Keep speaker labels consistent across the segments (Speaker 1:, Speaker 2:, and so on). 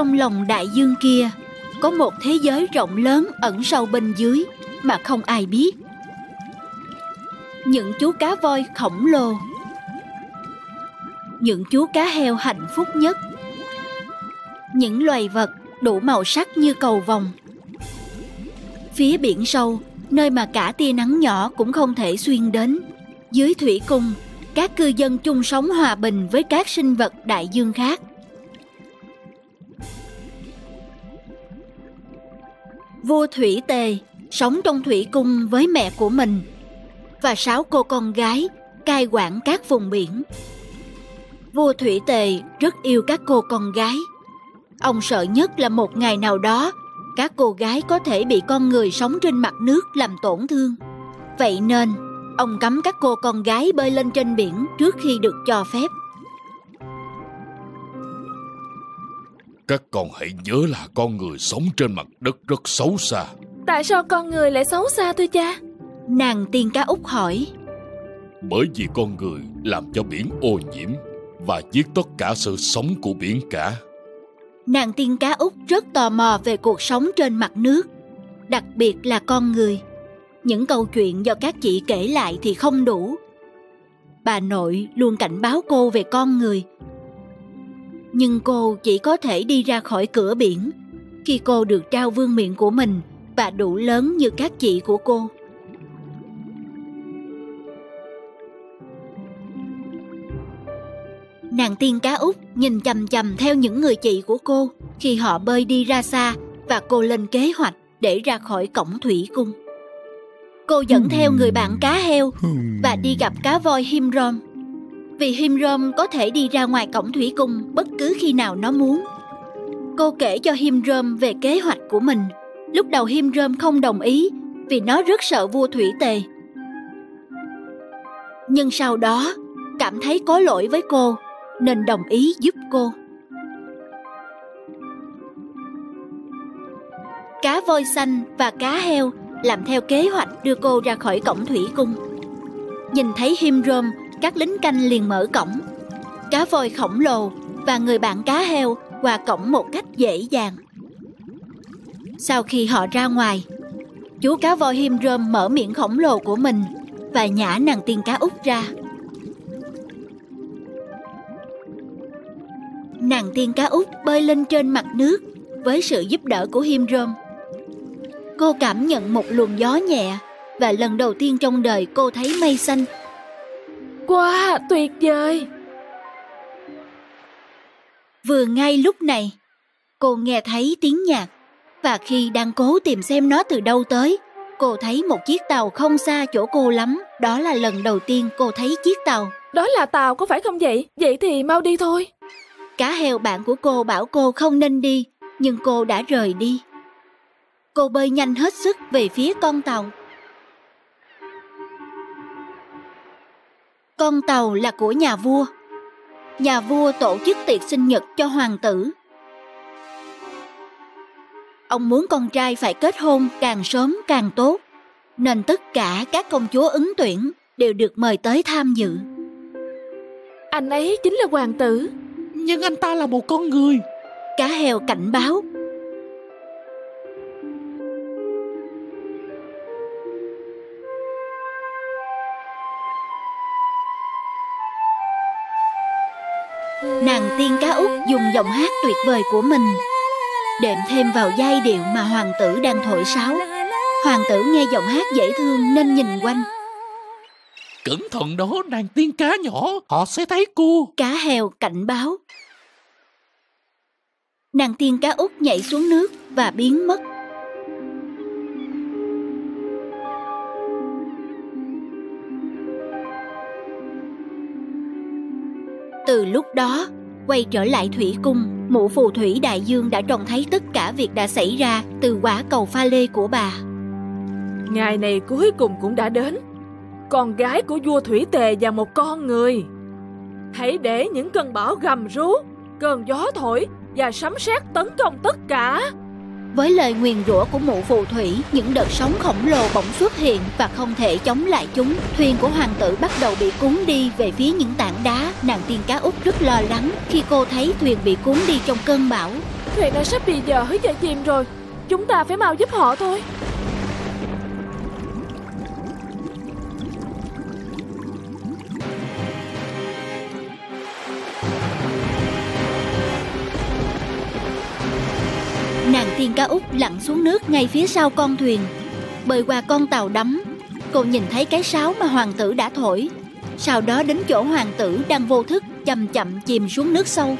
Speaker 1: Trong lòng đại dương kia, Có một thế giới rộng lớn ẩn sâu bên dưới Mà không ai biết. Những chú cá voi khổng lồ, Những chú cá heo hạnh phúc nhất, Những loài vật đủ màu sắc như cầu vồng. Phía biển sâu, Nơi mà cả tia nắng nhỏ cũng không thể xuyên đến, Dưới thủy cung, Các cư dân chung sống hòa bình với các sinh vật đại dương khác. Vua Thủy Tề sống trong thủy cung với mẹ của mình và sáu cô con gái cai quản các vùng biển. Vua Thủy Tề rất yêu các cô con gái. Ông sợ nhất là một ngày nào đó các cô gái có thể bị con người sống trên mặt nước làm tổn thương. Vậy nên, ông cấm các cô con gái bơi lên trên biển trước khi được cho phép.
Speaker 2: Các con hãy nhớ là con người sống trên mặt đất rất xấu xa.
Speaker 3: Tại sao con người lại xấu xa thưa cha?
Speaker 1: Nàng tiên cá út hỏi.
Speaker 2: Bởi vì con người làm cho biển ô nhiễm và giết tất cả sự sống của biển cả.
Speaker 1: Nàng tiên cá út rất tò mò về cuộc sống trên mặt nước, đặc biệt là con người. Những câu chuyện do các chị kể lại thì không đủ. Bà nội luôn cảnh báo cô về con người nhưng cô chỉ có thể đi ra khỏi cửa biển khi cô được trao vương miện của mình và đủ lớn như các chị của cô. Nàng tiên cá út nhìn chầm chầm theo những người chị của cô khi họ bơi đi ra xa và cô lên kế hoạch để ra khỏi cổng thủy cung. Cô dẫn theo người bạn cá heo và đi gặp cá voi Himrom vì Himrom có thể đi ra ngoài cổng thủy cung bất cứ khi nào nó muốn. Cô kể cho Himrom về kế hoạch của mình. Lúc đầu Himrom không đồng ý, vì nó rất sợ vua thủy tề. Nhưng sau đó, cảm thấy có lỗi với cô, nên đồng ý giúp cô. Cá voi xanh và cá heo làm theo kế hoạch đưa cô ra khỏi cổng thủy cung. Nhìn thấy Himrom các lính canh liền mở cổng. Cá voi khổng lồ và người bạn cá heo qua cổng một cách dễ dàng. Sau khi họ ra ngoài, chú cá voi hiêm rơm mở miệng khổng lồ của mình và nhả nàng tiên cá út ra. Nàng tiên cá út bơi lên trên mặt nước với sự giúp đỡ của hiêm rơm. Cô cảm nhận một luồng gió nhẹ và lần đầu tiên trong đời cô thấy mây xanh
Speaker 3: Quá tuyệt vời.
Speaker 1: Vừa ngay lúc này Cô nghe thấy tiếng nhạc Và khi đang cố tìm xem nó từ đâu tới Cô thấy một chiếc tàu không xa chỗ cô lắm Đó là lần đầu tiên cô thấy chiếc tàu.
Speaker 3: Đó là tàu có phải không vậy? Vậy thì mau đi thôi.
Speaker 1: Cá heo bạn của cô bảo cô không nên đi Nhưng cô đã rời đi. Cô bơi nhanh hết sức về phía con tàu Con tàu là của nhà vua. Nhà vua tổ chức tiệc sinh nhật cho hoàng tử. Ông muốn con trai phải kết hôn càng sớm càng tốt, nên tất cả các công chúa ứng tuyển đều được mời tới tham dự.
Speaker 3: Anh ấy chính là hoàng tử.
Speaker 4: Nhưng anh ta là một con người.
Speaker 1: Cá heo cảnh báo nàng tiên cá út dùng giọng hát tuyệt vời của mình. Đệm thêm vào giai điệu mà hoàng tử đang thổi sáo. Hoàng tử nghe giọng hát dễ thương nên nhìn quanh.
Speaker 4: Cẩn thận đó nàng tiên cá nhỏ. Họ sẽ thấy cô.
Speaker 1: Cá heo cảnh báo. Nàng tiên cá út nhảy xuống nước và biến mất. Từ lúc đó, quay trở lại thủy cung, mụ phù thủy đại dương đã trông thấy tất cả việc đã xảy ra từ quả cầu pha lê của bà.
Speaker 3: Ngày này cuối cùng cũng đã đến. Con gái của vua thủy tề và một con người. Hãy để những cơn bão gầm rú, cơn gió thổi và sấm sét tấn công tất cả.
Speaker 1: Với lời nguyền rủa của mụ phù thủy, những đợt sóng khổng lồ bỗng xuất hiện và không thể chống lại chúng. Thuyền của hoàng tử bắt đầu bị cuốn đi về phía những tảng đá. Nàng tiên cá út rất lo lắng khi cô thấy thuyền bị cuốn đi trong cơn bão.
Speaker 3: thuyền đã sắp bị dở và chìm rồi Chúng ta phải mau giúp họ thôi
Speaker 1: cá út lặn xuống nước ngay phía sau con thuyền. Bơi qua con tàu đắm Cô nhìn thấy cái sáo mà hoàng tử đã thổi. Sau đó đến chỗ hoàng tử đang vô thức chậm chậm chìm xuống nước sâu.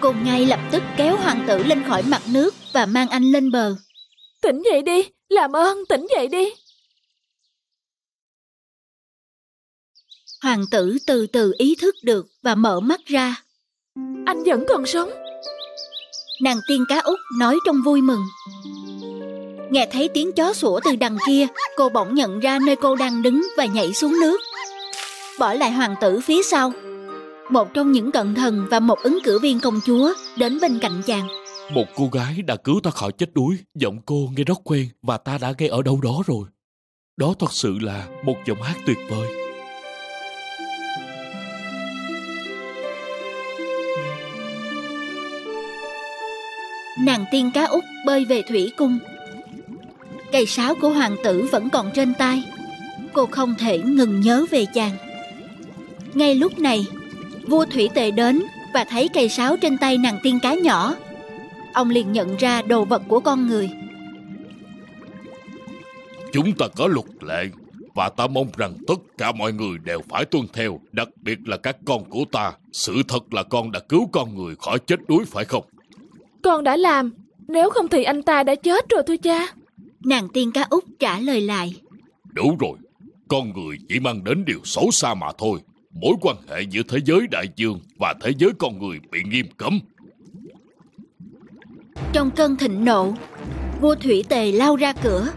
Speaker 1: Cô ngay lập tức kéo hoàng tử lên khỏi mặt nước và mang anh lên bờ.
Speaker 3: Tỉnh dậy đi, làm ơn tỉnh dậy đi.
Speaker 1: Hoàng tử từ từ ý thức được và mở mắt ra.
Speaker 3: Anh vẫn còn sống.
Speaker 1: Nàng tiên cá út nói trong vui mừng. Nghe thấy tiếng chó sủa từ đằng kia Cô bỗng nhận ra nơi cô đang đứng và nhảy xuống nước. Bỏ lại hoàng tử phía sau. Một trong những cận thần và một ứng cử viên công chúa Đến bên cạnh chàng.
Speaker 2: Một cô gái đã cứu ta khỏi chết đuối Giọng cô nghe rất quen Và ta đã nghe ở đâu đó rồi. Đó thật sự là một giọng hát tuyệt vời
Speaker 1: Nàng tiên cá út bơi về thủy cung. Cây sáo của hoàng tử vẫn còn trên tay. Cô không thể ngừng nhớ về chàng. Ngay lúc này, Vua thủy tề đến Và thấy cây sáo trên tay nàng tiên cá nhỏ. Ông liền nhận ra đồ vật của con người.
Speaker 2: Chúng ta có luật lệ, Và ta mong rằng tất cả mọi người đều phải tuân theo, Đặc biệt là các con của ta. Sự thật là con đã cứu con người khỏi chết đuối phải không?
Speaker 3: Con đã làm. Nếu không thì anh ta đã chết rồi thưa cha.
Speaker 1: Nàng tiên cá út trả lời lại.
Speaker 2: Đủ rồi. Con người chỉ mang đến điều xấu xa mà thôi. Mối quan hệ giữa thế giới đại dương Và thế giới con người bị nghiêm cấm.
Speaker 1: Trong cơn thịnh nộ Vua thủy tề lao ra cửa.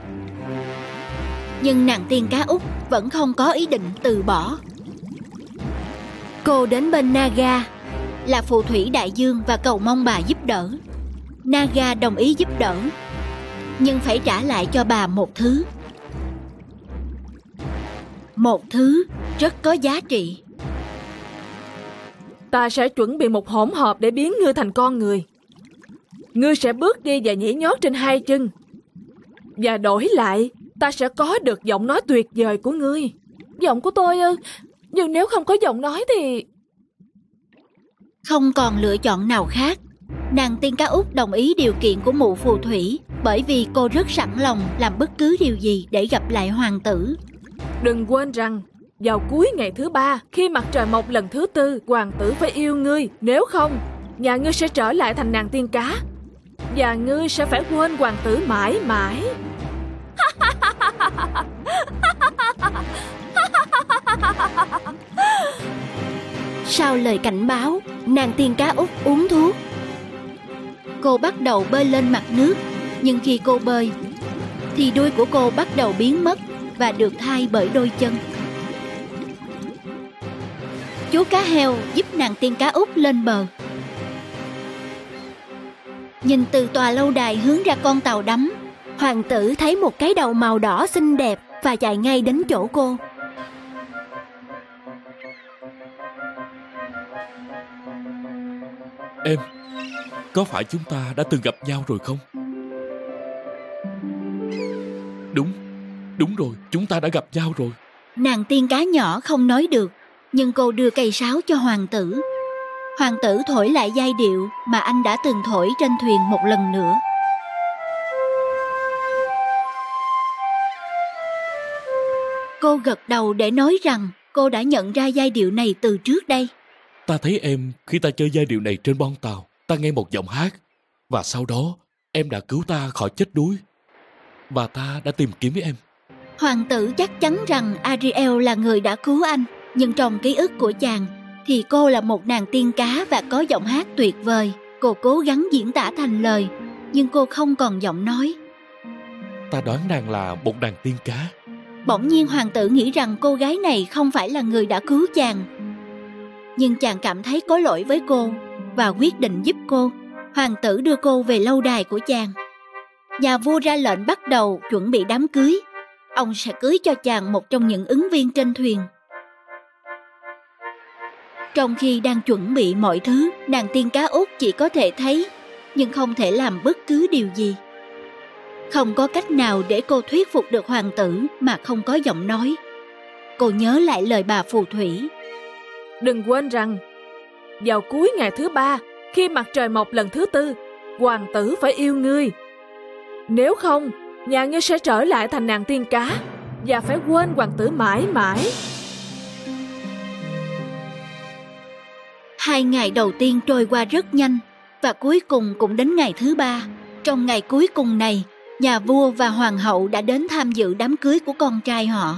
Speaker 1: Nhưng nàng tiên cá út Vẫn không có ý định từ bỏ. Cô đến bên Naga Là phù thủy đại dương Và cầu mong bà giúp đỡ Naga đồng ý giúp đỡ Nhưng phải trả lại cho bà một thứ. Một thứ rất có giá trị.
Speaker 3: Ta sẽ chuẩn bị một hỗn hợp để biến ngươi thành con người. Ngươi sẽ bước đi và nhảy nhót trên hai chân. Và đổi lại Ta sẽ có được giọng nói tuyệt vời của ngươi. Giọng của tôi ư Nhưng nếu không có giọng nói thì
Speaker 1: Không còn lựa chọn nào khác Nàng tiên cá út đồng ý điều kiện của mụ phù thủy Bởi vì cô rất sẵn lòng làm bất cứ điều gì để gặp lại hoàng tử.
Speaker 3: Đừng quên rằng vào cuối ngày thứ ba Khi mặt trời mọc lần thứ tư Hoàng tử phải yêu ngươi Nếu không Nhà ngươi sẽ trở lại thành nàng tiên cá. Và ngươi sẽ phải quên hoàng tử mãi mãi.
Speaker 1: Sau lời cảnh báo Nàng tiên cá út uống thuốc Cô bắt đầu bơi lên mặt nước. Nhưng khi cô bơi, Thì đuôi của cô bắt đầu biến mất Và được thay bởi đôi chân. Chú cá heo giúp nàng tiên cá út lên bờ. Nhìn từ tòa lâu đài hướng ra con tàu đắm, Hoàng tử thấy một cái đầu màu đỏ xinh đẹp Và chạy ngay đến chỗ cô.
Speaker 2: Em có phải chúng ta đã từng gặp nhau rồi không? Đúng Đúng rồi chúng ta đã gặp nhau rồi.
Speaker 1: Nàng tiên cá nhỏ không nói được Nhưng cô đưa cây sáo cho hoàng tử. Hoàng tử thổi lại giai điệu Mà anh đã từng thổi trên thuyền một lần nữa. Cô gật đầu để nói rằng Cô đã nhận ra giai điệu này từ trước đây.
Speaker 2: Ta thấy em khi ta chơi giai điệu này trên bon tàu Ta nghe một giọng hát Và sau đó em đã cứu ta khỏi chết đuối. Và ta đã tìm kiếm em.
Speaker 1: Hoàng tử chắc chắn rằng Ariel là người đã cứu anh Nhưng trong ký ức của chàng Thì cô là một nàng tiên cá và có giọng hát tuyệt vời. Cô cố gắng diễn tả thành lời Nhưng cô không còn giọng nói.
Speaker 2: Ta đoán nàng là một nàng tiên cá.
Speaker 1: Bỗng nhiên hoàng tử nghĩ rằng cô gái này không phải là người đã cứu chàng. Nhưng chàng cảm thấy có lỗi với cô và quyết định giúp cô Hoàng tử đưa cô về lâu đài của chàng Nhà vua ra lệnh bắt đầu chuẩn bị đám cưới Ông sẽ cưới cho chàng một trong những ứng viên trên thuyền Trong khi đang chuẩn bị mọi thứ, nàng tiên cá út chỉ có thể thấy, nhưng không thể làm bất cứ điều gì. Không có cách nào để cô thuyết phục được hoàng tử mà không có giọng nói. Cô nhớ lại lời bà phù thủy.
Speaker 3: Đừng quên rằng, vào cuối ngày thứ ba, khi mặt trời mọc lần thứ tư, hoàng tử phải yêu ngươi. Nếu không, nhà ngươi sẽ trở lại thành nàng tiên cá và phải quên hoàng tử mãi mãi.
Speaker 1: Hai ngày đầu tiên trôi qua rất nhanh và cuối cùng cũng đến ngày thứ ba. Trong ngày cuối cùng này, nhà vua và hoàng hậu đã đến tham dự đám cưới của con trai họ.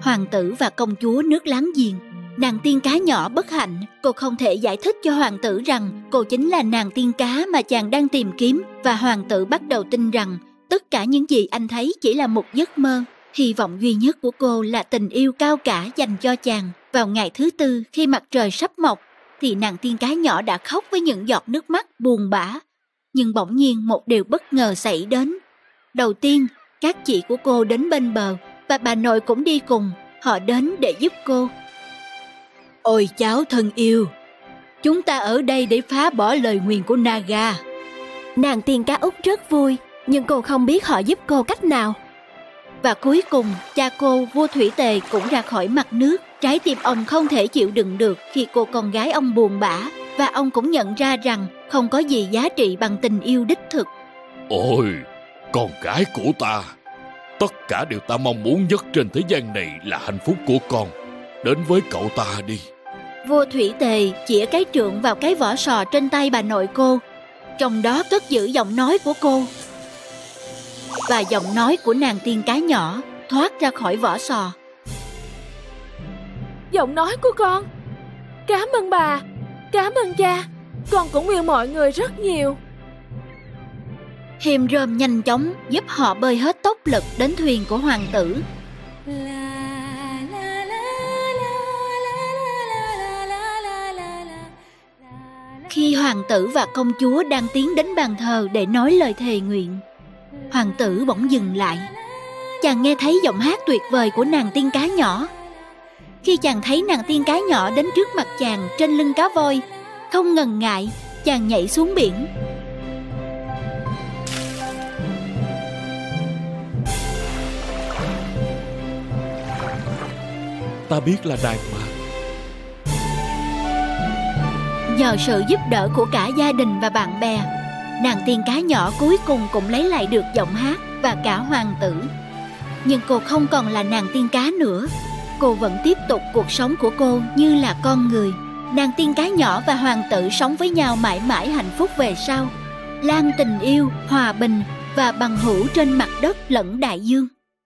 Speaker 1: Hoàng tử và công chúa nước láng giềng. Nàng tiên cá nhỏ bất hạnh, cô không thể giải thích cho hoàng tử rằng cô chính là nàng tiên cá mà chàng đang tìm kiếm và hoàng tử bắt đầu tin rằng tất cả những gì anh thấy chỉ là một giấc mơ. Hy vọng duy nhất của cô là tình yêu cao cả dành cho chàng. Vào ngày thứ tư khi mặt trời sắp mọc, thì nàng tiên cá nhỏ đã khóc với những giọt nước mắt buồn bã. Nhưng bỗng nhiên một điều bất ngờ xảy đến. Đầu tiên, các chị của cô đến bên bờ và bà nội cũng đi cùng. Họ đến để giúp cô. Ôi cháu thân yêu, chúng ta ở đây để phá bỏ lời nguyền của Naga.
Speaker 5: Nàng tiên cá út rất vui, nhưng cô không biết họ giúp cô cách nào.
Speaker 1: Và cuối cùng, cha cô, vua Thủy Tề cũng ra khỏi mặt nước. Trái tim ông không thể chịu đựng được khi cô con gái ông buồn bã. Và ông cũng nhận ra rằng không có gì giá trị bằng tình yêu đích thực.
Speaker 2: Ôi, con gái của ta. Tất cả điều ta mong muốn nhất trên thế gian này là hạnh phúc của con. Đến với cậu ta đi.
Speaker 1: Vua Thủy Tề chĩa cái trượng vào cái vỏ sò trên tay bà nội cô. Trong đó cất giữ giọng nói của cô và giọng nói của nàng tiên cá nhỏ thoát ra khỏi vỏ sò.
Speaker 3: Giọng nói của con. Cảm ơn bà, cảm ơn cha. Con cũng yêu mọi người rất nhiều.
Speaker 1: Hiềm rơm nhanh chóng giúp họ bơi hết tốc lực đến thuyền của hoàng tử. Khi hoàng tử và công chúa đang tiến đến bàn thờ để nói lời thề nguyện, Hoàng tử bỗng dừng lại. Chàng nghe thấy giọng hát tuyệt vời của nàng tiên cá nhỏ. Khi chàng thấy nàng tiên cá nhỏ đến trước mặt chàng trên lưng cá voi Không ngần ngại, chàng nhảy xuống biển.
Speaker 2: Ta biết là đàn mà
Speaker 1: Nhờ sự giúp đỡ của cả gia đình và bạn bè nàng tiên cá nhỏ cuối cùng cũng lấy lại được giọng hát và cả hoàng tử. Nhưng cô không còn là nàng tiên cá nữa. Cô vẫn tiếp tục cuộc sống của cô như là con người. Nàng tiên cá nhỏ và hoàng tử sống với nhau mãi mãi hạnh phúc về sau. Lan tình yêu, hòa bình và bằng hữu trên mặt đất lẫn đại dương.